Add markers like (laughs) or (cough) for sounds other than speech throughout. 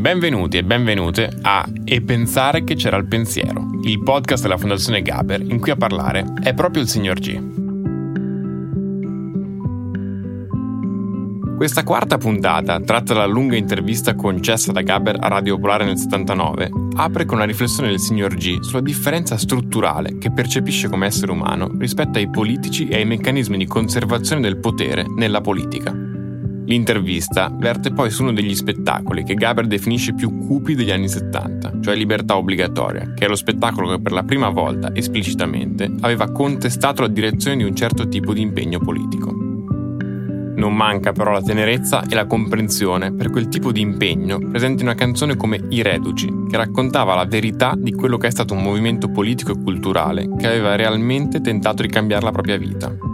Benvenuti e benvenute a E pensare che c'era il pensiero, il podcast della Fondazione Gaber in cui a parlare è proprio il signor G. Questa quarta puntata, tratta dalla lunga intervista concessa da Gaber a Radio Popolare nel 79, apre con la riflessione del signor G sulla differenza strutturale che percepisce come essere umano rispetto ai politici e ai meccanismi di conservazione del potere nella politica. L'intervista verte poi su uno degli spettacoli che Gaber definisce più cupi degli anni 70, cioè Libertà Obbligatoria, che è lo spettacolo che per la prima volta, esplicitamente, aveva contestato la direzione di un certo tipo di impegno politico. Non manca però la tenerezza e la comprensione per quel tipo di impegno presente in una canzone come I Reduci, che raccontava la verità di quello che è stato un movimento politico e culturale che aveva realmente tentato di cambiare la propria vita.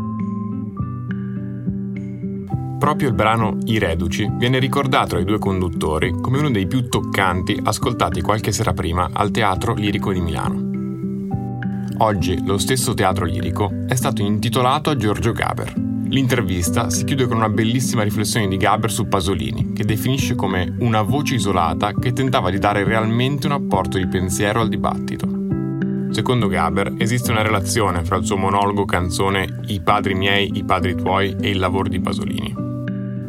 Proprio il brano I Reduci viene ricordato dai due conduttori come uno dei più toccanti ascoltati qualche sera prima al Teatro Lirico di Milano. Oggi lo stesso teatro lirico è stato intitolato a Giorgio Gaber. L'intervista si chiude con una bellissima riflessione di Gaber su Pasolini, che definisce come una voce isolata che tentava di dare realmente un apporto di pensiero al dibattito. Secondo Gaber esiste una relazione fra il suo monologo canzone I padri miei, i padri tuoi e il lavoro di Pasolini.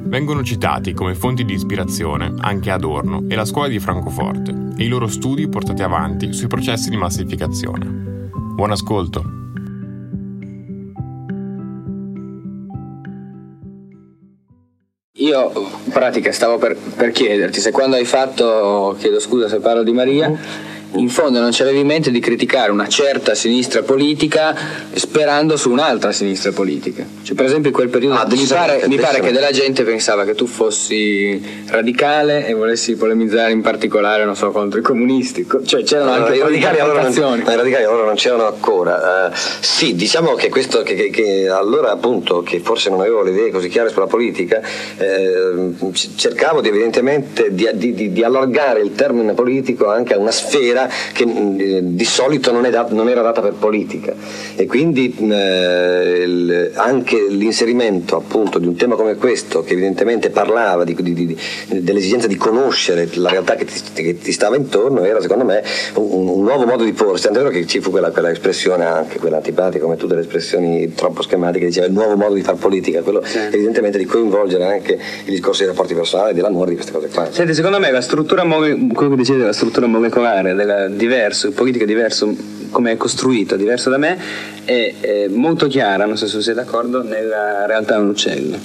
Vengono citati come fonti di ispirazione anche Adorno e la scuola di Francoforte e i loro studi portati avanti sui processi di massificazione. Buon ascolto! Io, in pratica, stavo per, per chiederti se quando hai fatto, chiedo scusa se parlo di Maria, in fondo non c'avevi in mente di criticare una certa sinistra politica sperando su un'altra sinistra politica. Cioè, per esempio in quel periodo Ah, mi, pare, mi pare che della gente pensava che tu fossi radicale e volessi polemizzare in particolare, non so, contro i comunisti. Co- Cioè c'erano Allora, anche i radicali allora, non, i radicali allora non c'erano ancora. Eh, sì, diciamo che questo che, che- che allora appunto che forse non avevo le idee così chiare sulla politica, eh, cercavo di, evidentemente di- di- di allargare il termine politico anche a una sfera che mh, di solito non, è dat- non era data per politica. E quindi eh, il- anche l'inserimento appunto di un tema come questo che evidentemente parlava di- di- di- dell'esigenza di conoscere la realtà che ti, che ti stava intorno era secondo me un, un nuovo modo di porsi, è vero che ci fu quella, quella espressione anche, quella antipatica come tutte le espressioni troppo schematiche, diceva il nuovo modo di fare politica, quello evidentemente di coinvolgere anche il discorso dei rapporti personali, dell'amore, di queste cose qua. Senti, secondo me la struttura mole- quello che dicevi della struttura molecolare, della diverso, il politica diverso, come è costruito, diverso da me, è, è molto chiara, non so se sei d'accordo, nella realtà di un uccello.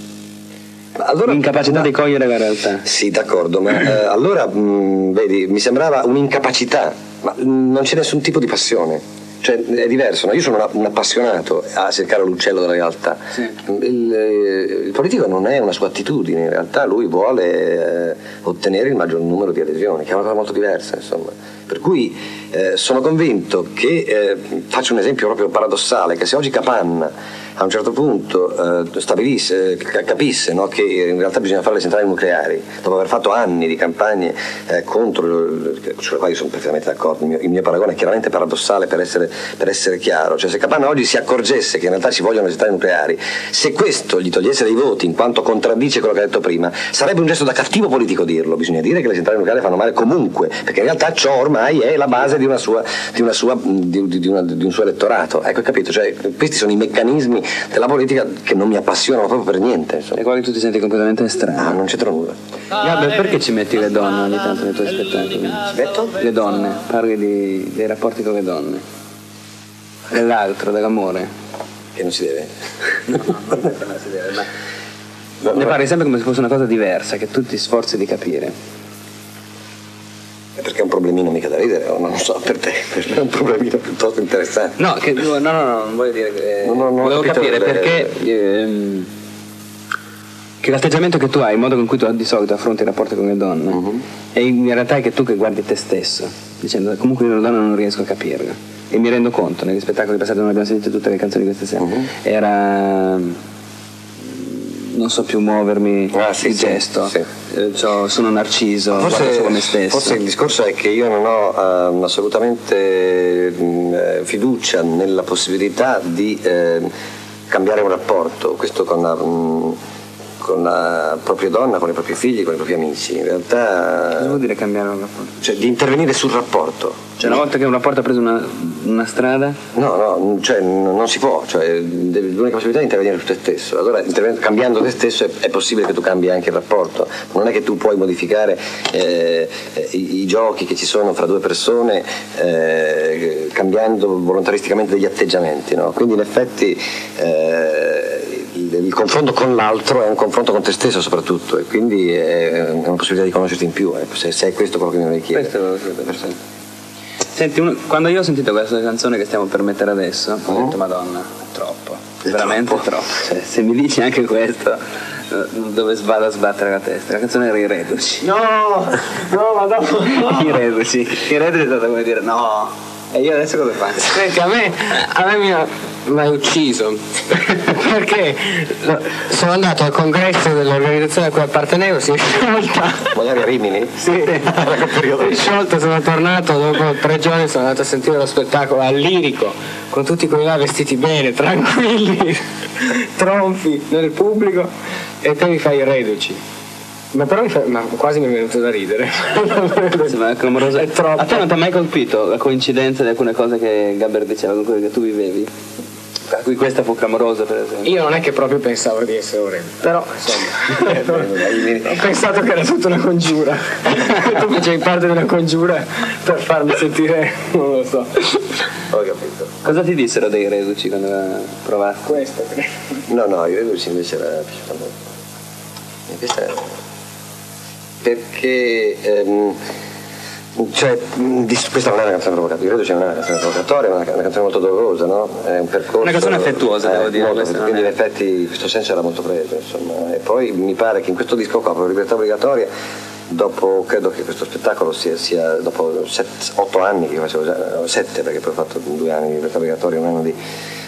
Ma allora- L'incapacità ma- di cogliere la realtà. Sì, d'accordo, ma eh, allora mh, vedi, mi sembrava un'incapacità, ma mh, non c'è nessun tipo di passione. Cioè, è diverso, no? io sono una- un appassionato a cercare l'uccello della realtà. Il, eh, il politico non è una sua attitudine, in realtà lui vuole eh, ottenere il maggior numero di adesioni, che è una cosa molto diversa, insomma. Per cui eh, sono convinto che, eh, faccio un esempio proprio paradossale, che se oggi Capanna a un certo punto eh, stabilisse, ca- capisse no, che in realtà bisogna fare le centrali nucleari, dopo aver fatto anni di campagne eh, contro, il- sulle quali sono perfettamente d'accordo, il mio, il mio paragone è chiaramente paradossale per essere, per essere chiaro, cioè se Capanna oggi si accorgesse che in realtà ci vogliono le centrali nucleari, se questo gli togliesse dei voti in quanto contraddice quello che ha detto prima, sarebbe un gesto da cattivo politico dirlo, bisogna dire che le centrali nucleari fanno male comunque, perché in realtà ciò ormai è la base di, una sua, di, una sua- di- di- una- un suo elettorato, ecco capito, cioè, questi sono i meccanismi della politica che non mi appassionano proprio per niente, insomma. Ai quali tu ti senti completamente Ah, estraneo. non c'entra nulla. Gabriele, perché ci metti le donne ogni tanto nei tuoi spettacoli? Metto? Le donne, parli di- dei rapporti con le donne, dell'altro, dell'amore. Che non si deve. Ne parli sempre come se fosse una cosa diversa, che tu ti sforzi di capire. È perché è un problemino mica da ridere, o non lo so, per te, per me è un problemino piuttosto interessante. No, che- no, no, no, non voglio dire che... No, no, no, volevo capire le- perché... ehm, che l'atteggiamento che tu hai, il modo con cui tu di solito affronti i rapporti con le donne, Mhm. e in realtà è che tu che guardi te stesso. dicendo comunque io una donna non riesco a capirla. E mi rendo conto, negli spettacoli passati non abbiamo sentito tutte le canzoni di questa sera, Mhm. era non so più muovermi Ah, sì, il sì, gesto, sì. Eh, c'ho- sono narciso, solo me stesso. forse il discorso è che io non ho ehm, assolutamente mh, eh, fiducia nella possibilità di ehm, cambiare un rapporto, questo con la, mh, con la propria donna, con i propri figli, con i propri amici. In Cosa realtà, vuol dire cambiare un rapporto? cioè di intervenire sul rapporto. Cioè una volta che un rapporto ha preso una, una strada, No, no, cioè, non si può, cioè, l'unica possibilità è intervenire su te stesso. Allora, cambiando te stesso è, è possibile che tu cambi anche il rapporto. Non è che tu puoi modificare eh, i, i giochi che ci sono fra due persone eh, cambiando volontaristicamente degli atteggiamenti. no? Quindi in effetti eh, il, confronto con l'altro è un confronto con te stesso soprattutto e quindi è una possibilità di conoscerti in più, ecco, se, se è questo quello che mi devi chiedere. Questo Senti, uno- quando io ho sentito questa canzone che stiamo per mettere adesso, ho detto Madonna, è troppo, È veramente troppo. troppo. Cioè, se mi dici anche questo, eh, dove vado a sbattere la testa? La canzone era I Reduci. No, no, madonna. (laughs) I Reduci. I Reduci è stato come dire no. E io adesso cosa faccio? Senti, a me, a me mi ha, mi ha ucciso (laughs) perché sono andato al congresso dell'organizzazione a cui appartenevo, si è sciolta. Magari a Rimini? Sì, (laughs) si è sciolta, sono tornato dopo tre giorni, sono andato a sentire lo spettacolo al lirico con tutti quelli là vestiti bene, tranquilli, (laughs) tronfi nel pubblico e te mi fai i reduci. Ma però mi fa- ma quasi mi è venuto da ridere. (laughs) Sì, ma è clamoroso. È troppo. A te non ti ha mai colpito la coincidenza di alcune cose che Gabber diceva con quelle che tu vivevi? A cui questa fu clamorosa, per esempio. Io non è che proprio pensavo di essere orrendo, però insomma (laughs) ho pensato che era tutta una congiura. (laughs) tu facevi parte di una congiura per farmi sentire, non lo so. Ho capito. Cosa ti dissero dei reduci quando provasti? Questo credo. No, no, io Reduci invece era piaciuta molto. Perché ehm, cioè, questa non è una canzone provocatoria, non è una canzone provocatoria, ma è una, canzone molto dolorosa, no? È un percorso. Una canzone affettuosa, devo dire, molto, quindi in effetti in questo senso era molto preso, insomma. E poi mi pare che in questo disco qua, proprio Libertà Obbligatoria, dopo credo che questo spettacolo sia, sia dopo set- otto anni che facevo già, sette perché poi ho fatto due anni di libertà obbligatoria, un anno di,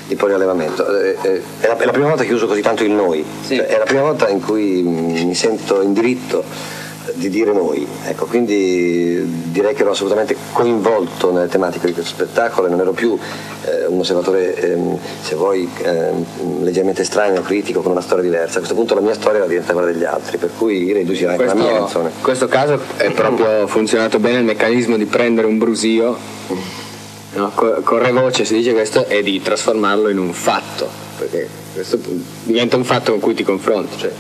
di poliallevamento. Eh, eh, è, la, è la prima volta che uso così tanto il noi, Sì. Cioè, è la prima volta in cui mi sento in diritto di dire noi, ecco, quindi direi che ero assolutamente coinvolto nelle tematiche di questo spettacolo e non ero più eh, un osservatore, ehm, se vuoi, ehm, leggermente estraneo, critico, con una storia diversa. A questo punto la mia storia era diventata quella degli altri, per cui era anche la mia canzone. in questo caso è proprio (laughs) funzionato bene il meccanismo di prendere un brusio, no, co- corre voce si dice questo, e di trasformarlo in un fatto, perché questo diventa un fatto con cui ti confronti. Cioè,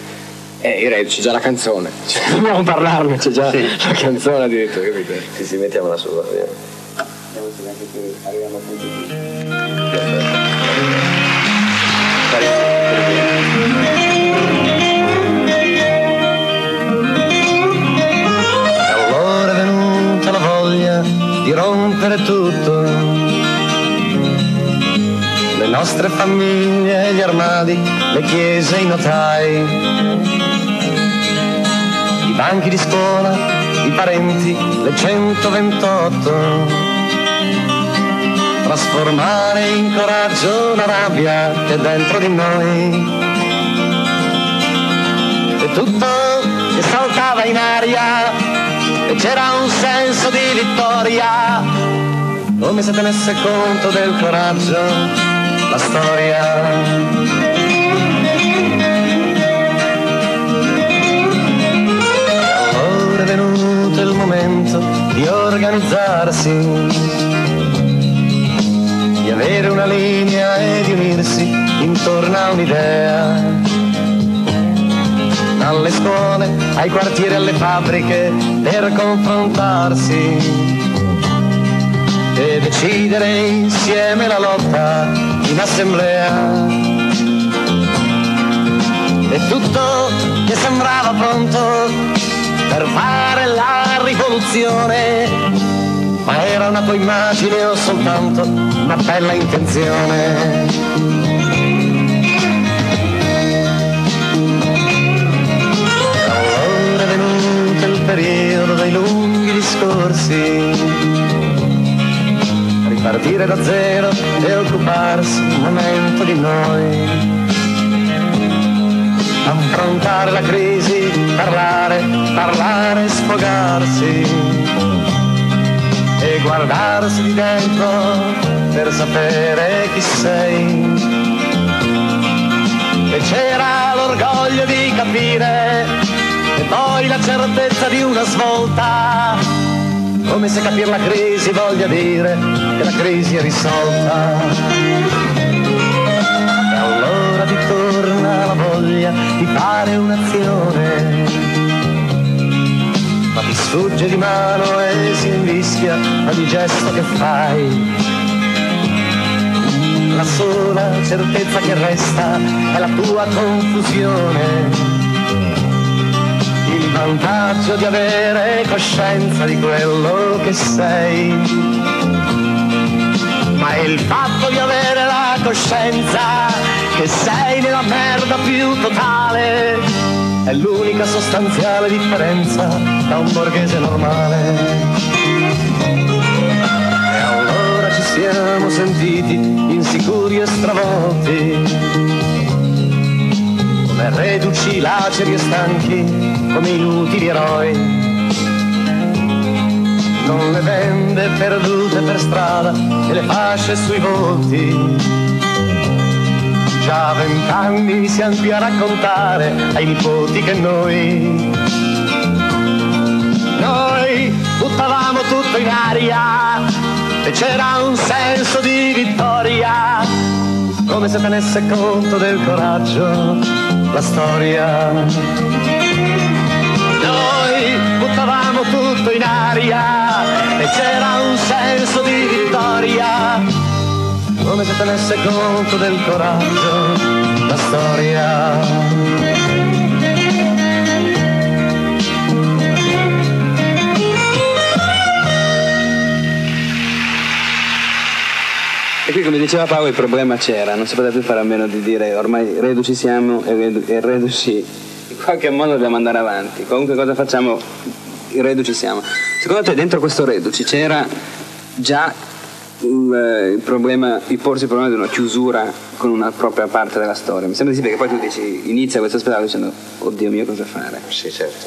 eh, i Red, c'è già la canzone, cioè, (laughs) dobbiamo parlarne, c'è già la canzone addirittura, capito? Sì, sì, mettiamola su, va bene. Vediamo se anche qui arriviamo al punto giusto. Allora è venuta la voglia di rompere tutto. Nostre famiglie, gli armadi, le chiese, i notai. I banchi di scuola, i parenti, le 128. Trasformare in coraggio la rabbia che è dentro di noi. E tutto che saltava in aria e c'era un senso di vittoria, come se tenesse conto del coraggio la storia. Allora è venuto il momento di organizzarsi, di avere una linea e di unirsi intorno a un'idea alle scuole, ai quartieri, alle fabbriche per confrontarsi e decidere insieme la lotta in assemblea. E tutto che sembrava pronto per fare la rivoluzione, ma era una tua immagine o soltanto una bella intenzione. Allora è venuto il periodo dei lunghi discorsi partire da zero e occuparsi un momento di noi. Affrontare la crisi, parlare, parlare, sfogarsi e guardarsi di dentro per sapere chi sei. E c'era l'orgoglio di capire e poi la certezza di una svolta come se capire la crisi voglia dire che la crisi è risolta. E allora ti torna la voglia di fare un'azione, ma ti sfugge di mano e si invischia ogni gesto che fai. La sola certezza che resta è la tua confusione vantaggio di avere coscienza di quello che sei. Ma il fatto di avere la coscienza che sei nella merda più totale è l'unica sostanziale differenza da un borghese normale. E allora ci siamo sentiti insicuri e stravolti come reduci laceri e stanchi, come inutili eroi. Non le vende perdute per strada e le fasce sui volti. Già vent'anni siamo qui a raccontare ai nipoti che noi, noi buttavamo tutto in aria e c'era un senso di vittoria, come se tenesse conto del coraggio la storia. Noi buttavamo tutto in aria e c'era un senso di vittoria, come se tenesse conto del coraggio la storia. E qui come diceva Paolo il problema c'era, non si poteva più fare a meno di dire ormai reduci siamo e, redu- e reduci in qualche modo dobbiamo andare avanti, qualunque cosa facciamo i reduci siamo. Secondo te dentro questo reduci c'era già il, il problema, il porsi il problema di una chiusura con una propria parte della storia? Mi sembra di sì perché poi tu dici inizia questo spettacolo dicendo oddio mio cosa fare? Sì certo,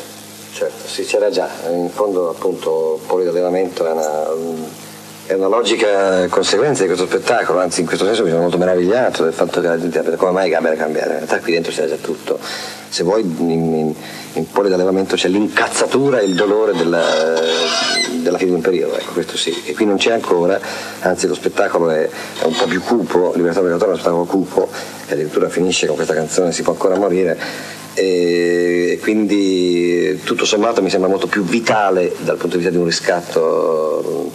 certo, sì c'era già, in fondo appunto poliallevamento è una è una logica conseguenza di questo spettacolo, anzi in questo senso mi sono molto meravigliato del fatto che la gente come mai Gabriele cambiare, in realtà qui dentro c'era già tutto, se vuoi in, in, in poli d'allevamento c'è l'incazzatura e il dolore della, della fine di un periodo, ecco questo sì, e qui non c'è ancora, anzi lo spettacolo è, è un po' più cupo, Libertà Obbligatoria è uno spettacolo cupo, che addirittura finisce con questa canzone Si può ancora morire, e quindi tutto sommato mi sembra molto più vitale dal punto di vista di un riscatto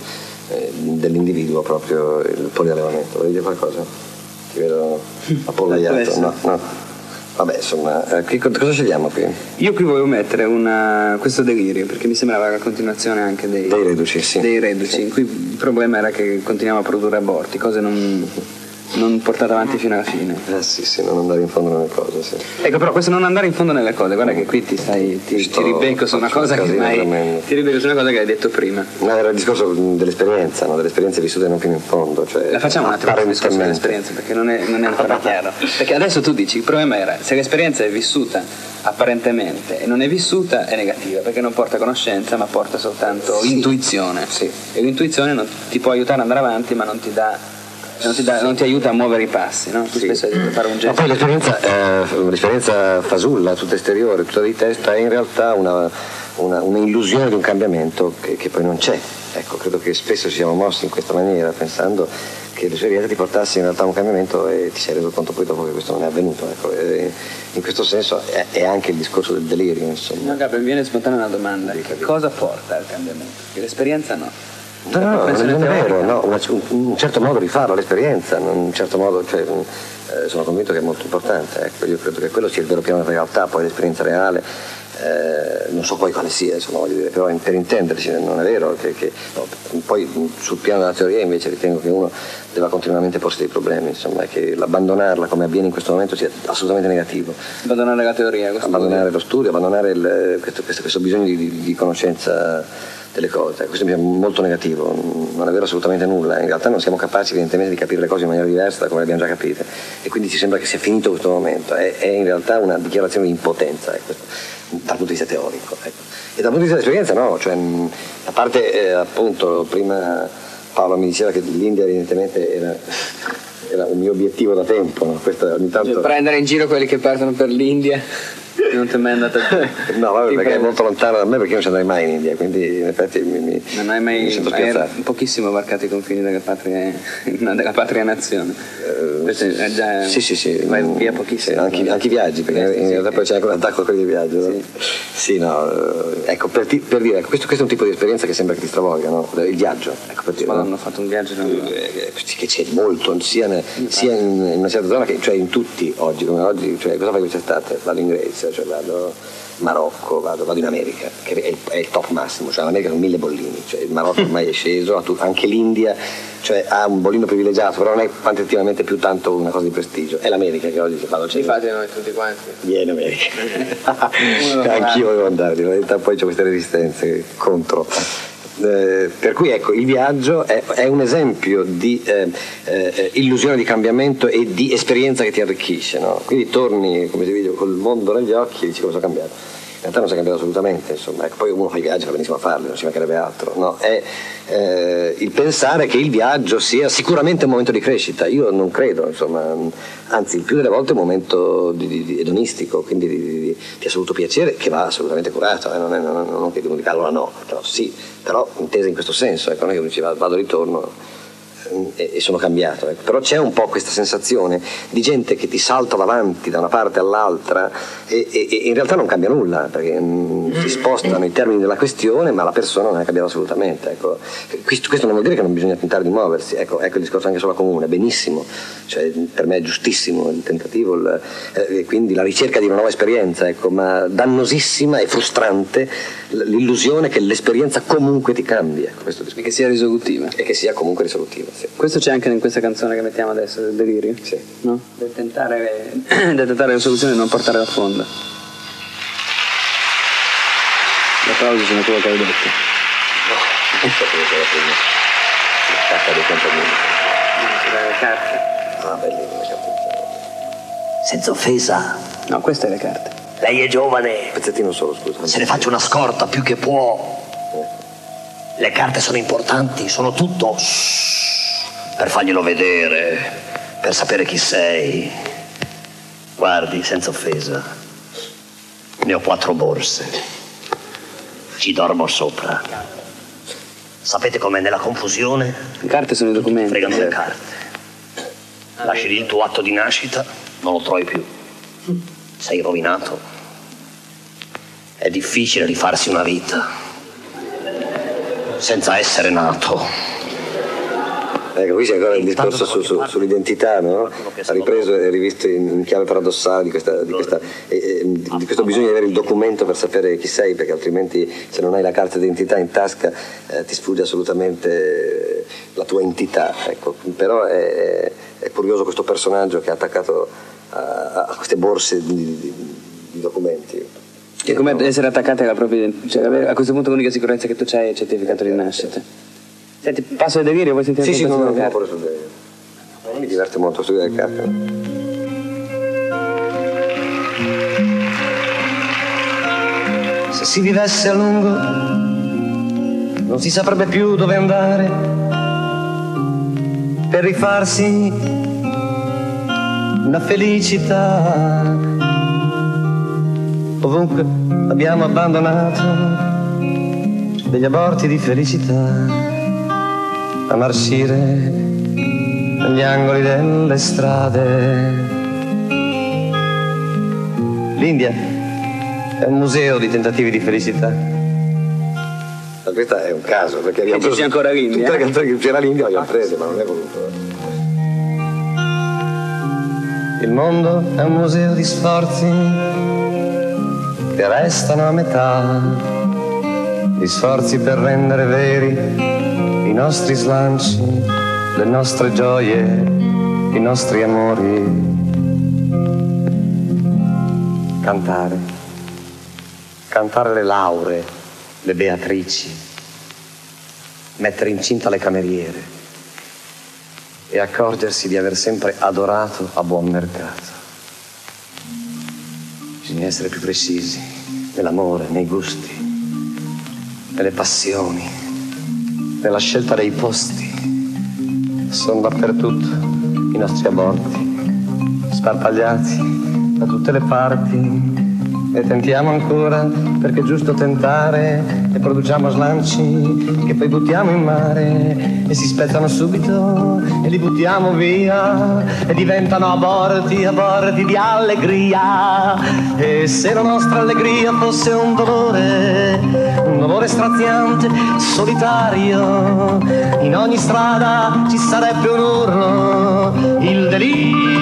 dell'individuo proprio il poliallevamento. Vuoi dire qualcosa? Ti vedo appollaiato. No, no. Vabbè, insomma, eh, cosa scegliamo qui? Io qui volevo mettere una, questo delirio, perché mi sembrava la continuazione anche dei, dei reduci, sì. Dei reduci, sì. in cui il problema era che continuiamo a produrre aborti, cose non non portata avanti fino alla fine. Eh sì, sì, non andare in fondo nelle cose, sì. Ecco, però questo non andare in fondo nelle cose, guarda che qui ti stai. ti, ti ribecco su una cosa che mai. Ti ribecco su una cosa che hai detto prima. Ma era il discorso dell'esperienza, no? delle esperienze vissute non fino in fondo. Cioè, La facciamo un attimo il discorso dell'esperienza, perché non è, non è ancora chiaro. Perché adesso tu dici il problema era se l'esperienza è vissuta apparentemente e non è vissuta è negativa, perché non porta conoscenza ma porta soltanto sì. intuizione. Sì. E l'intuizione non, ti può aiutare ad andare avanti ma non ti dà non ti, da, non ti, aiuta a muovere i passi, no? Tu sì. spesso fare un gesto. Ma poi l'esperienza, eh, l'esperienza fasulla, tutta esteriore, tutta di testa, è in realtà una, una, un'illusione di un cambiamento che, che, poi non c'è. Ecco, credo che spesso ci siamo mossi in questa maniera, pensando che l'esperienza ti portasse in realtà a un cambiamento e ti sei reso conto poi dopo che questo non è avvenuto. Ecco. in questo senso è, è, anche il discorso del delirio. Insomma. No, Gabriele, mi viene spontanea una domanda. Cosa porta al cambiamento? Perché l'esperienza no. No, no, no non è vero, no, un, certo modo di farlo, l'esperienza, un certo modo, cioè, eh, sono convinto che è molto importante, ecco, io credo che quello sia il vero piano di realtà, poi l'esperienza reale eh, non so poi quale sia, insomma, voglio dire, però per intenderci non è vero che, che no, poi sul piano della teoria invece ritengo che uno debba continuamente porsi dei problemi, insomma, che l'abbandonarla come avviene in questo momento sia assolutamente negativo. Abbandonare la teoria, abbandonare lo studio, abbandonare il, questo, questo, questo, bisogno di, di, di conoscenza delle cose. Questo è molto negativo, non è vero assolutamente nulla. In realtà non siamo capaci evidentemente di capire le cose in maniera diversa da come le abbiamo già capite. E quindi ci sembra che sia finito questo momento. È, è in realtà una dichiarazione di impotenza. Ecco dal punto di vista teorico. Ecco. E dal punto di vista dell'esperienza no, cioè, a parte eh, appunto prima Paolo mi diceva che l'India evidentemente era, era un mio obiettivo da tempo, no? Questo ogni tanto... Prendere in giro quelli che partono per l'India non ti è mai andata (laughs) no vabbè perché è molto lontano da me perché io non ci andrei mai in India quindi in effetti mi, mi non hai mai, mi mai pochissimo varcato i confini della patria, (laughs) della patria nazione. Uh, è già sì sì sì. vai via pochissimo sì, anche, anche, i viaggi perché in realtà poi c'è anche un attacco a quelli di viaggio no? sì. sì no eh, ecco per, ti, per dire questo, questo, è un tipo di esperienza che sembra che ti stravolga no? il viaggio ecco per dire ma hanno fatto un viaggio no? Eh, che c'è molto sia, ne, sia in, in, una certa zona che cioè in tutti oggi come oggi cioè cosa fai quest'estate? Vado in Grecia cioè vado Marocco, vado, vado, in America, che è il, è il, top massimo, cioè l'America sono mille bollini, cioè il Marocco (laughs) ormai è sceso, anche l'India cioè, ha un bollino privilegiato, però non è quantitativamente più tanto una cosa di prestigio, è l'America che oggi si fa. Infatti noi tutti quanti. Viene America. (laughs) Anch'io volevo andare, in realtà poi c'è queste resistenze contro. Eh, per cui ecco, il viaggio è, è un esempio di eh, eh, illusione di cambiamento e di esperienza che ti arricchisce. No? Quindi torni, come si dice, col mondo negli occhi e dici cosa è cambiato realtà non si è cambiato assolutamente, insomma, ecco, poi uno fa i viaggi, fa benissimo a farli, non ci mancherebbe altro, no? è eh, il pensare che il viaggio sia sicuramente un momento di crescita, io non credo, insomma, anzi il più delle volte è un momento di, di, di edonistico, quindi di, di, assoluto piacere che va assolutamente curato, eh? non, è, non, non, che uno dica allora no, però sì, però intesa in questo senso, ecco, non è che dice vado e ritorno e, sono cambiato. Ecco. Però c'è un po' questa sensazione di gente che ti salta davanti da una parte all'altra e, e, e in realtà non cambia nulla, perché mh, mm, si spostano i termini della questione, ma la persona non è cambiata assolutamente. Ecco. Questo, questo, non vuol dire che non bisogna tentare di muoversi, ecco, ecco il discorso anche sulla comune, benissimo, cioè, per me è giustissimo il tentativo, il, eh, quindi la ricerca di una nuova esperienza, ecco, ma dannosissima e frustrante l'illusione che l'esperienza comunque ti cambi. Ecco, e che sia risolutiva. E che sia comunque risolutiva. Sì. Questo c'è anche in questa canzone che mettiamo adesso, del delirio. Sì. No? Del tentare, (clears throat) del tentare la soluzione e non portare a fondo. L'applauso sono quello che hai detto. No, non so quello che era prima. La carta dei contadini. Le carte. Ah, bellissime le carte. Senza offesa. No, queste le carte. Lei è giovane. Un pezzettino solo, scusa. Se ne faccia una scorta più che può. Le carte sono importanti, sono tutto per farglielo vedere, per sapere chi sei. Guardi, senza offesa, ne ho quattro borse. Ci dormo sopra. Sapete com'è nella confusione? Le carte sono i documenti. Fregano le carte. Lasci lì il tuo atto di nascita, non lo trovi più. Sei rovinato. È difficile rifarsi una vita senza essere nato. Ecco, qui c'è ancora il discorso su, su, sull'identità, no? Ha ripreso e rivisto in chiave paradossale di, questa, di, questa, eh, di, questo bisogno di avere il documento per sapere chi sei, perché altrimenti se non hai la carta d'identità in tasca eh, ti sfugge assolutamente la tua entità. Ecco. Però è, è, curioso questo personaggio che è attaccato a, a queste borse di, di documenti. Che come essere attaccati alla propria identità. Cioè, a questo punto l'unica sicurezza che tu hai è il certificato di nascita. Senti, passo al delirio, vuoi sentire Sì, sì, non no, pure sul delirio. Mi diverte molto studiare il Kafka. Se si vivesse a lungo, non si saprebbe più dove andare per rifarsi una felicità. Ovunque abbiamo abbandonato degli aborti di felicità a marcire negli angoli delle strade. L'India è un museo di tentativi di felicità. Ma questo è un caso, perché abbiamo preso c'è ancora l'India. Tutte le canzoni che c'era l'India l'abbiamo prese, ma non è voluto. Il mondo è un museo di sforzi che restano a metà, gli sforzi per rendere veri i nostri slanci, le nostre gioie, i nostri amori. Cantare, cantare le lauree, le beatrici, mettere incinta le cameriere e accorgersi di aver sempre adorato a buon mercato. Bisogna essere più precisi nell'amore, nei gusti, nelle passioni, nella scelta dei posti. Sono dappertutto i nostri aborti, sparpagliati da tutte le parti. E tentiamo ancora perché è giusto tentare e produciamo slanci che poi buttiamo in mare e si spezzano subito e li buttiamo via e diventano aborti, aborti di allegria. E se la nostra allegria fosse un dolore, un dolore straziante, solitario, in ogni strada ci sarebbe un urlo, il delirio,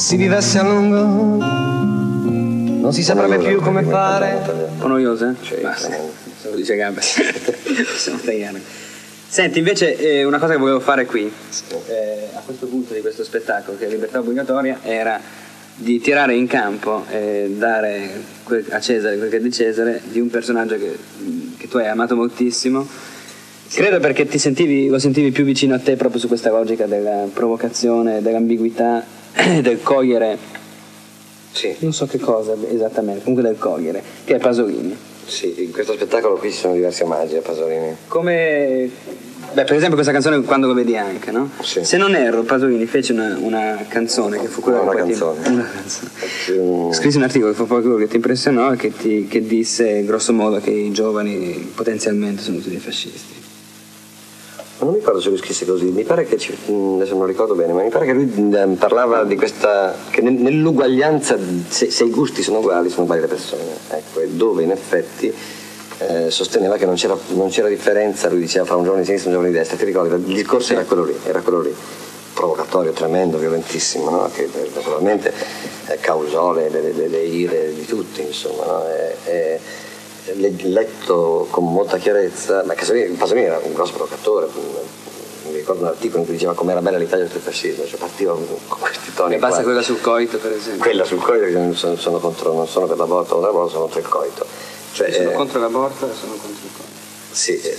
si vivesse a lungo, non si saprebbe più come fare. Un po' noiosa? Basta. Se lo dice Gabbe. (laughs) Possiamo tagliare. Senti, invece eh, una cosa che volevo fare qui, eh, a questo punto di questo spettacolo, che è libertà obbligatoria, era di tirare in campo e dare que- a Cesare quel che è di Cesare di un personaggio che, che tu hai amato moltissimo. Credo perché ti sentivi, lo sentivi più vicino a te proprio su questa logica della provocazione, dell'ambiguità, del cogliere Sì, non so che cosa esattamente, comunque del cogliere, che è Pasolini. sì, in questo spettacolo qui ci sono diversi omaggi a Pasolini. Come, beh, per esempio questa canzone quando lo vedi anche, no? Sì. Se non erro, Pasolini fece una, una canzone che fu quella Una poi ti- canzone. una canzone. Mm, Scrisse un articolo che fu poi quello che ti impressionò e che, ti, che disse grosso modo che i giovani potenzialmente sono tutti dei fascisti. Non mi ricordo se lui scrisse così, mi pare che, ci- mm, adesso non ricordo bene, ma mi pare che lui mm, parlava di questa, che nel- nell'uguaglianza, se, se i gusti sono uguali, sono uguali le persone, ecco, e dove in effetti eh, sosteneva che non c'era, non c'era differenza, lui diceva fra un giovane di sinistra e un giovane di destra, ti ricordi, il discorso era quello lì, era quello lì, provocatorio, tremendo, violentissimo, no? che eh, naturalmente eh, causò le, le- le- le ire di tutti, insomma, no? E- e- letto con molta chiarezza, ma Pasolini, Pasolini era un grosso provocatore, mi ricordo un articolo in cui diceva com'era bella l'Italia del fascismo, cioè partiva con questi toni. E basta qua. quella sul coito, per esempio. Quella sul coito, che non sono, sono contro, non sono per l'aborto o l'aborto, sono contro il coito. Cioè, Io sono eh, contro l'aborto e sono contro il coito. sì, eh,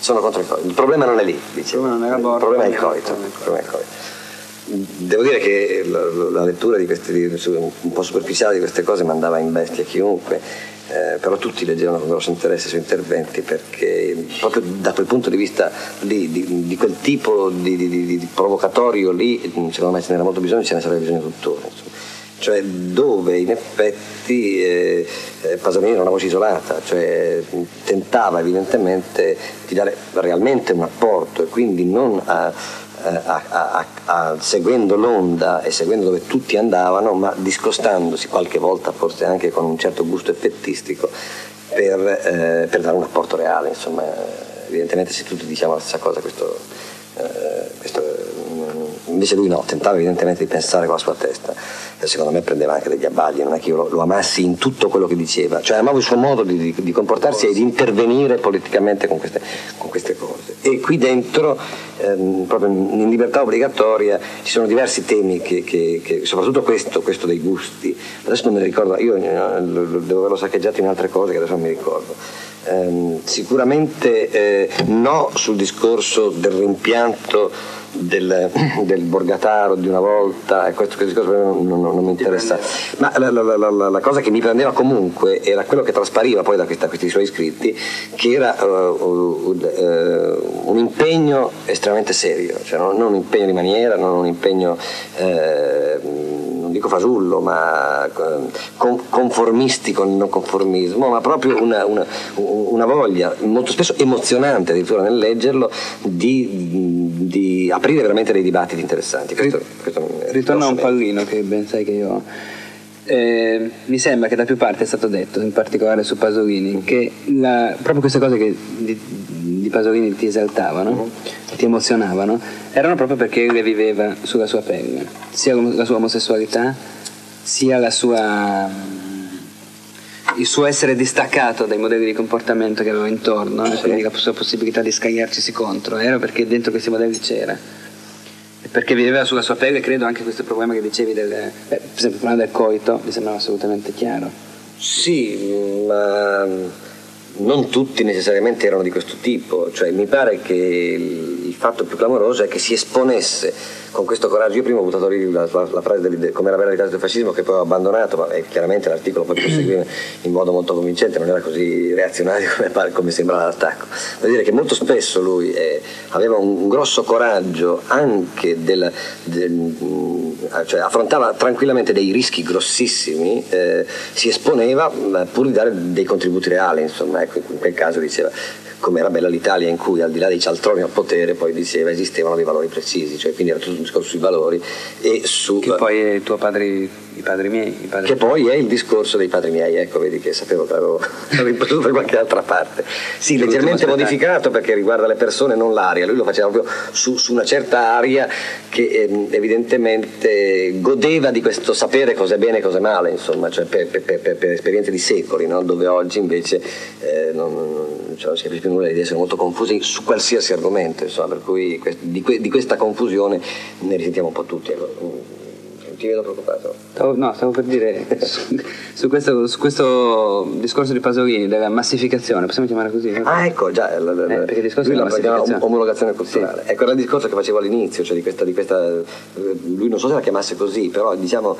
sono contro il coito. Il problema non è lì, dice. Il problema non è l'aborto, Il problema è il coito. il problema è il coito. Devo dire che la, la lettura di questi, un po' superficiale di queste cose mandava in bestia chiunque, eh, però tutti leggevano con grosso interesse i suoi interventi perché proprio da quel punto di vista lì, di, di quel tipo di, di- di- provocatorio lì, secondo me ce n'era molto bisogno, ce ne sarebbe bisogno tuttora. insomma. Cioè dove in effetti eh, eh, Pasolini era una voce isolata, cioè tentava evidentemente di dare realmente un apporto e quindi non a, a- a- a- a- seguendo l'onda e seguendo dove tutti andavano, ma discostandosi qualche volta forse anche con un certo gusto effettistico per, eh, per dare un apporto reale. Insomma, evidentemente se tutti diciamo la stessa cosa, questo, eh, questo, invece lui no, tentava evidentemente di pensare con la sua testa e secondo me prendeva anche degli abbagli, non è che io lo, lo amassi in tutto quello che diceva, cioè amavo il suo modo di, di- di comportarsi e di intervenire politicamente con queste, con queste cose. E qui dentro, ehm, proprio in libertà obbligatoria, ci sono diversi temi che, che- che- soprattutto questo, questo dei gusti, adesso non mi ricordo, io eh, devo averlo saccheggiato in altre cose che adesso non mi ricordo. Ehm, sicuramente eh, no sul discorso del rimpianto del, (clears throat) del Borgataro di una volta, questo, questo non, non- non mi interessa. Ma la, la- la- la- cosa che mi prendeva comunque era quello che traspariva poi da, questa- questi suoi scritti, che era eh, un- eh, un impegno estremamente serio, cioè non, non un impegno di maniera, non un impegno, eh, dico fasullo, ma eh, con- conformistico nel non conformismo, ma proprio una, una- una voglia molto spesso emozionante addirittura nel leggerlo di, di aprire veramente dei dibattiti interessanti. Questo, questo Ritorno a un pallino che ben sai che io eh, mi sembra che da più parti è stato detto, in particolare su Pasolini, che la, proprio queste cose che di, di, Pasolini ti esaltavano, ti emozionavano, erano proprio perché lui le viveva sulla sua pelle, sia la sua omosessualità, sia sua, il suo essere distaccato dai modelli di comportamento che aveva intorno, sì. quindi la sua possibilità di scagliarcisi contro, era perché dentro questi modelli c'era perché viveva sulla sua pelle, credo, anche questo problema che dicevi, del, eh, per esempio problema del coito, mi sembrava assolutamente chiaro. Sì, ma non tutti necessariamente erano di questo tipo, cioè mi pare che il fatto più clamoroso è che si esponesse con questo coraggio. Io prima ho buttato lì la, la, la frase del, come era bella l'Italia del fascismo che poi ho abbandonato, ma eh, chiaramente l'articolo poi (clears throat) proseguiva in modo molto convincente, non era così reazionario (laughs) come, come sembrava l'attacco. Vuol dire che molto spesso lui eh, aveva un, un, grosso coraggio anche del, del mm, cioè affrontava tranquillamente dei rischi grossissimi, eh, si esponeva pur di dare dei contributi reali, insomma, ecco, in quel caso diceva come era bella l'Italia in cui al di là dei cialtroni al potere poi diceva esistevano dei valori precisi, cioè quindi era tutto un discorso sui valori e su... Che poi tuo padre, i padri miei. I padri che poi è il discorso dei padri miei, ecco, vedi che sapevo che l'avevo (laughs) ripetuto da qualche altra parte. Sì, leggermente modificato perché riguarda le persone, non l'aria, lui lo faceva proprio su, su una certa aria che eh, evidentemente godeva di questo sapere cosa è bene e cosa è male, insomma, cioè per, per, per, per esperienze di secoli, no? dove oggi invece eh, non cioè non si capisce più nulla, di essere molto confusi su qualsiasi argomento, insomma, per cui di, que- di, questa confusione ne risentiamo un po' tutti. Ti vedo preoccupato? Stavo, no, stavo per dire (laughs) su, su, questo, su, questo, discorso di Pasolini, della massificazione, possiamo chiamare così? Ah, ecco, già, la, la, eh, perché il discorso lui la massificazione. omologazione culturale. Sì. Ecco, era il discorso che facevo all'inizio, cioè di questa, di questa, lui non so se la chiamasse così, però diciamo...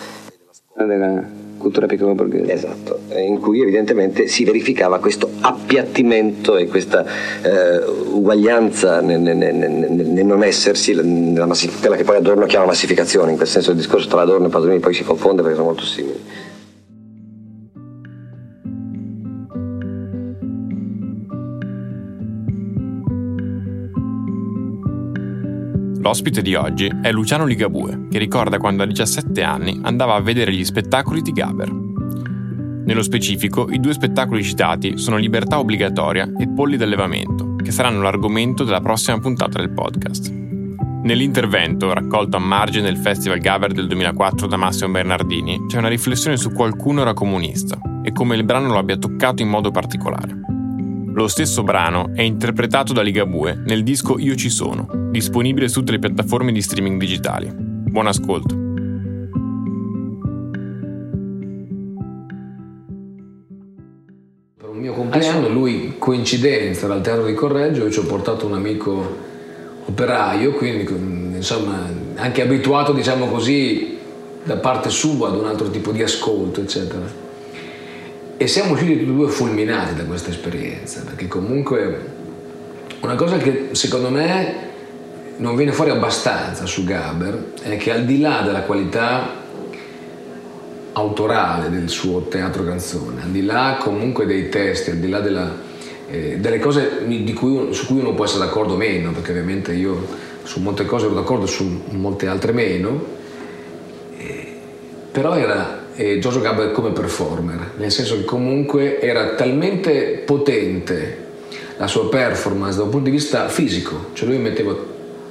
Della cultura piccolo borghese. Esatto, in cui evidentemente si verificava questo appiattimento e questa eh, uguaglianza nel, nel, nel, nel, non essersi, quella che poi Adorno chiama massificazione, in quel senso il discorso tra Adorno e Pasolini poi si confonde perché sono molto simili. L'ospite di oggi è Luciano Ligabue, che ricorda quando a 17 anni andava a vedere gli spettacoli di Gaber. Nello specifico, i due spettacoli citati sono Libertà obbligatoria e Polli d'allevamento, che saranno l'argomento della prossima puntata del podcast. Nell'intervento, raccolto a margine del Festival Gaber del 2004 da Massimo Bernardini, c'è una riflessione su qualcuno era comunista e come il brano lo abbia toccato in modo particolare. Lo stesso brano è interpretato da Ligabue nel disco Io ci sono, disponibile su tutte le piattaforme di streaming digitali. Buon ascolto. Per un mio compleanno, lui coincidenza dal teatro di Correggio, io ci ho portato un amico operaio, quindi insomma anche abituato, diciamo così, da parte sua ad un altro tipo di ascolto, eccetera. E siamo usciti tutti e due fulminati da questa esperienza, perché comunque una cosa che secondo me non viene fuori abbastanza su Gaber è che al di là della qualità autorale del suo teatro canzone, al di là comunque dei testi, al di là della, eh, delle cose cui, su cui uno può essere d'accordo o meno, perché ovviamente io su molte cose ero d'accordo, su molte altre meno, eh, però era eh, Giorgio Gaber come performer, nel senso che comunque era talmente potente la sua performance da un punto di vista fisico, cioè lui metteva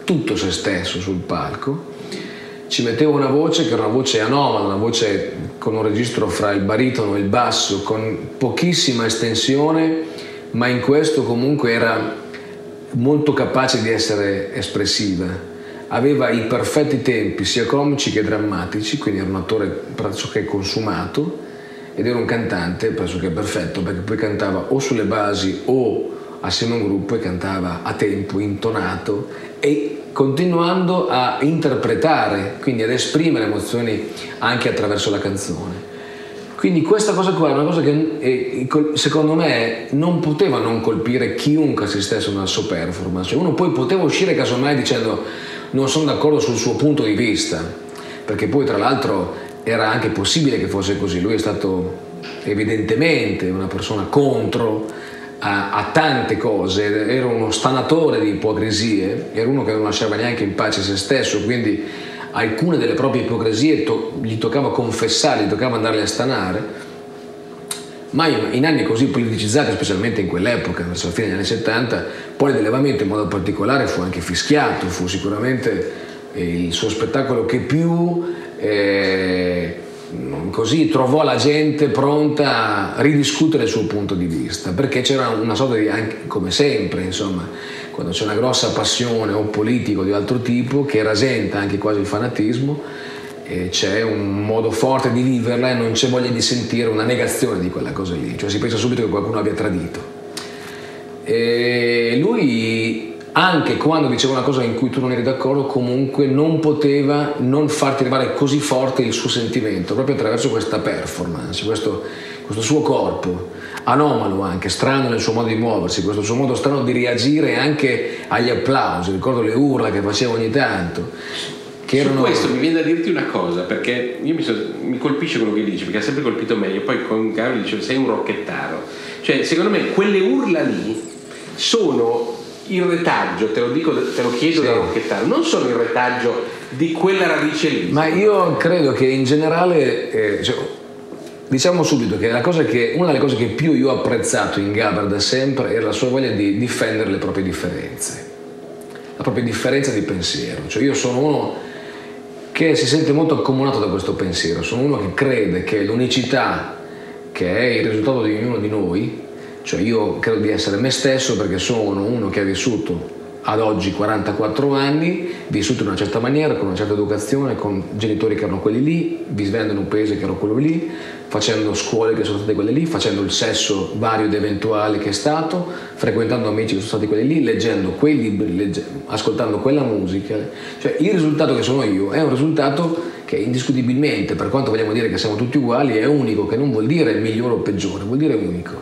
tutto se stesso sul palco, ci metteva una voce che era una voce anomala, una voce con un registro fra il baritono e il basso, con pochissima estensione, ma in questo comunque era molto capace di essere espressiva aveva i perfetti tempi sia comici che drammatici, quindi era un attore pressoché consumato ed era un cantante pressoché perfetto perché poi cantava o sulle basi o assieme a un gruppo e cantava a tempo, intonato e continuando a interpretare, quindi ad esprimere emozioni anche attraverso la canzone. Quindi questa cosa qua è una cosa che eh, secondo me non poteva non colpire chiunque assistesse a una sua performance. Uno poi poteva uscire casomai dicendo non sono d'accordo sul suo punto di vista, perché poi tra l'altro era anche possibile che fosse così, lui è stato evidentemente una persona contro a, a tante cose, era uno stanatore di ipocrisie, era uno che non lasciava neanche in pace se stesso, quindi alcune delle proprie ipocrisie to- gli toccava confessare, gli toccava andarle a stanare, ma in, anni così politicizzati, specialmente in quell'epoca, verso la fine degli anni 70, poi l'ellevamento in modo particolare fu anche fischiato, fu sicuramente eh, il suo spettacolo che più eh, così trovò la gente pronta a ridiscutere il suo punto di vista, perché c'era una sorta di, anche, come sempre, insomma, quando c'è una grossa passione o politico di altro tipo che rasenta anche quasi il fanatismo, c'è un modo forte di viverla e non c'è voglia di sentire una negazione di quella cosa lì, cioè si pensa subito che qualcuno abbia tradito. E lui anche quando diceva una cosa in cui tu non eri d'accordo, comunque non poteva non farti arrivare così forte il suo sentimento, proprio attraverso questa performance, questo, questo suo corpo, anomalo anche, strano nel suo modo di muoversi, questo suo modo strano di reagire anche agli applausi, ricordo le urla che faceva ogni tanto. Che erano... Su questo mi viene da dirti una cosa, perché io mi, so, mi, colpisce quello che dici, perché ha sempre colpito me, io poi con Garo dicevo sei un rocchettaro, cioè secondo me quelle urla lì sono il retaggio, te lo dico, te lo chiedo sì. da Rocchettaro, non sono il retaggio di quella radice lì. Ma io credo che in generale, eh, cioè, diciamo subito che, che, una delle cose che più io ho apprezzato in Gaber da sempre era la sua voglia di difendere le proprie differenze, la propria differenza di pensiero. Cioè io sono uno che si sente molto accomunato da questo pensiero, sono uno che crede che l'unicità, che è il risultato di ognuno di noi, cioè io credo di essere me stesso perché sono uno che ha vissuto ad oggi 44 anni, vissuto in una certa maniera, con una certa educazione, con genitori che erano quelli lì, vivendo in un paese che era quello lì, facendo scuole che sono state quelle lì, facendo il sesso vario ed eventuale che è stato, frequentando amici che sono stati quelli lì, leggendo quei libri, legge, ascoltando quella musica. Cioè il risultato che sono io è un risultato che indiscutibilmente, per quanto vogliamo dire che siamo tutti uguali, è unico, che non vuol dire migliore o peggiore, vuol dire unico.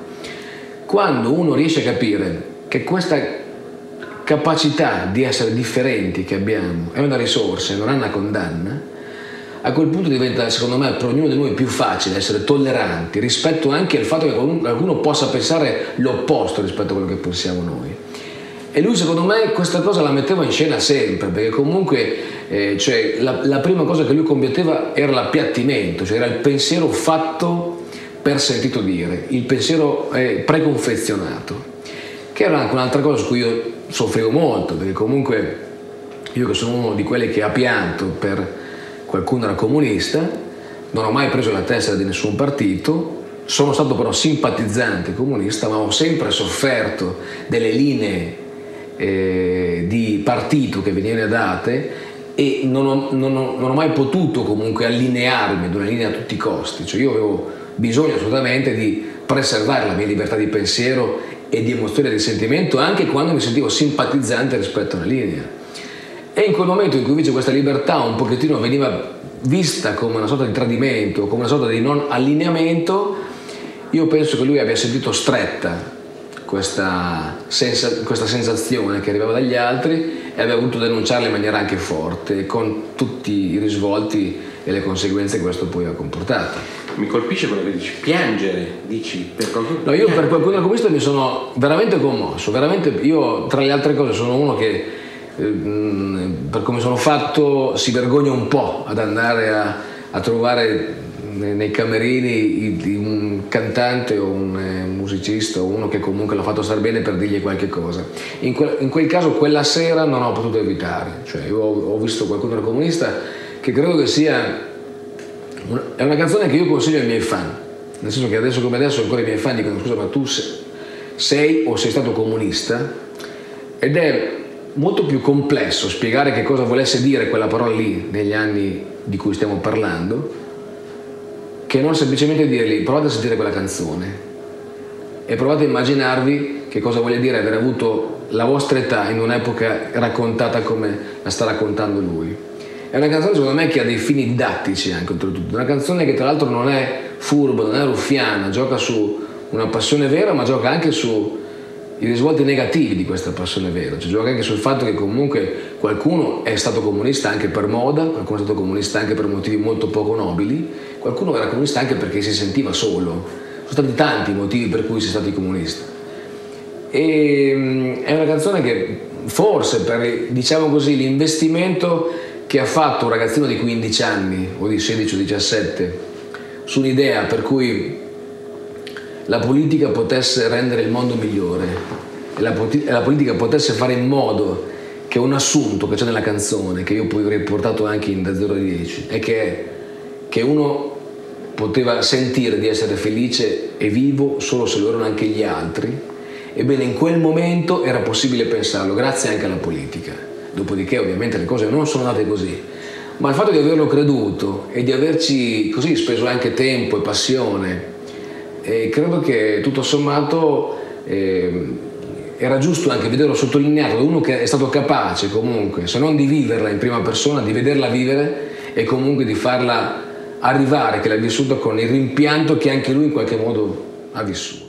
Quando uno riesce a capire che questa capacità di essere differenti che abbiamo è una risorsa e non è una condanna, a quel punto diventa, secondo me, per ognuno di noi più facile essere tolleranti rispetto anche al fatto che qualcuno possa pensare l'opposto rispetto a quello che pensiamo noi. E lui, secondo me, questa cosa la metteva in scena sempre, perché comunque eh, cioè, la, la, prima cosa che lui combatteva era l'appiattimento, cioè era il pensiero fatto per sentito dire, il pensiero è preconfezionato, che era anche un'altra cosa su cui io soffrivo molto, perché comunque io che sono uno di quelli che ha pianto per qualcuno era comunista, non ho mai preso la testa di nessun partito, sono stato però simpatizzante comunista, ma ho sempre sofferto delle linee eh, di partito che venivano date e non ho, non, ho, non ho, mai potuto comunque allinearmi ad una linea a tutti i costi, cioè io avevo bisogno assolutamente di preservare la mia libertà di pensiero e di emozione e di sentimento anche quando mi sentivo simpatizzante rispetto a una linea. E in quel momento in cui invece questa libertà un pochettino veniva vista come una sorta di tradimento, come una sorta di non allineamento, io penso che lui abbia sentito stretta questa, senza, questa sensazione che arrivava dagli altri e abbia voluto denunciarla in maniera anche forte, con tutti i risvolti e le conseguenze che questo poi ha comportato mi colpisce quello che dici, piangere, dici per qualcuno. No, io per qualcuno come questo mi sono veramente commosso, veramente io tra le altre cose sono uno che eh, per come sono fatto si vergogna un po' ad andare a, a trovare nei camerini un cantante o un eh, musicista o uno che comunque l'ha fatto star bene per dirgli qualche cosa. In quel, in quel caso quella sera non ho potuto evitare, cioè io ho, ho visto qualcuno comunista che credo che sia è una canzone che io consiglio ai miei fan, nel senso che adesso come adesso ancora i miei fan dicono scusa ma tu sei o sei stato comunista ed è molto più complesso spiegare che cosa volesse dire quella parola lì negli anni di cui stiamo parlando che non semplicemente dirgli provate a sentire quella canzone e provate a immaginarvi che cosa voglia dire aver avuto la vostra età in un'epoca raccontata come la sta raccontando lui. È una canzone secondo me che ha dei fini didattici anche oltretutto, una canzone che tra l'altro non è furba, non è ruffiana, gioca su una passione vera ma gioca anche su i risvolti negativi di questa passione vera, cioè gioca anche sul fatto che comunque qualcuno è stato comunista anche per moda, qualcuno è stato comunista anche per motivi molto poco nobili, qualcuno era comunista anche perché si sentiva solo, sono stati tanti i motivi per cui si è stati comunisti. E, è una canzone che forse per diciamo così, l'investimento che ha fatto un ragazzino di 15 anni o di 16 o 17 su un'idea per cui la politica potesse rendere il mondo migliore e la, e la politica potesse fare in modo che un assunto che c'è nella canzone, che io poi avrei portato anche in da 0 a 10, è che, che uno poteva sentire di essere felice e vivo solo se lo erano anche gli altri, ebbene in quel momento era possibile pensarlo, grazie anche alla politica. Dopodiché ovviamente le cose non sono andate così, ma il fatto di averlo creduto e di averci così speso anche tempo e passione, e credo che tutto sommato eh, era giusto anche vederlo sottolineato da uno che è stato capace comunque, se non di viverla in prima persona, di vederla vivere e comunque di farla arrivare, che l'ha vissuta con il rimpianto che anche lui in qualche modo ha vissuto.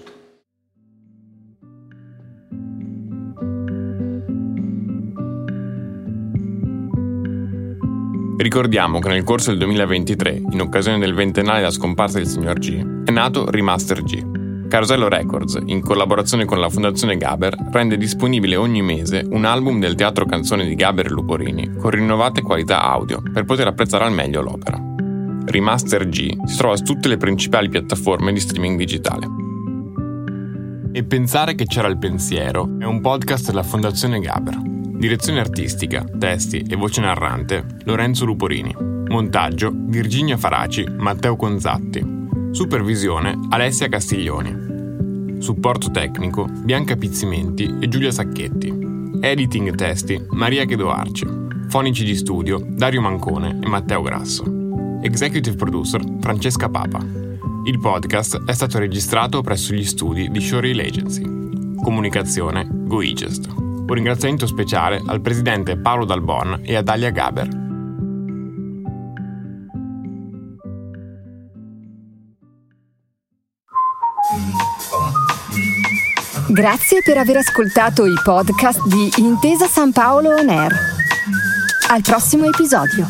Ricordiamo che nel corso del 2023, in occasione del ventennale della scomparsa del signor G, è nato Remaster G. Carosello Records, in collaborazione con la Fondazione Gaber, rende disponibile ogni mese un album del teatro canzone di Gaber e Luporini con rinnovate qualità audio per poter apprezzare al meglio l'opera. Remaster G si trova su tutte le principali piattaforme di streaming digitale. E pensare che c'era il pensiero è un podcast della Fondazione Gaber. Direzione artistica, testi e voce narrante Lorenzo Luporini. Montaggio Virginia Faraci, Matteo Conzatti. Supervisione Alessia Castiglioni. Supporto tecnico Bianca Pizzimenti e Giulia Sacchetti. Editing testi Maria Chedoarci. Fonici di studio Dario Mancone e Matteo Grasso. Executive producer Francesca Papa. Il podcast è stato registrato presso gli studi di Showreel Agency. Comunicazione GoEgest. Un ringraziamento speciale al presidente Paolo Dalbon e a Dalia Gaber. Grazie per aver ascoltato i podcast di Intesa San Paolo On Air. Al prossimo episodio.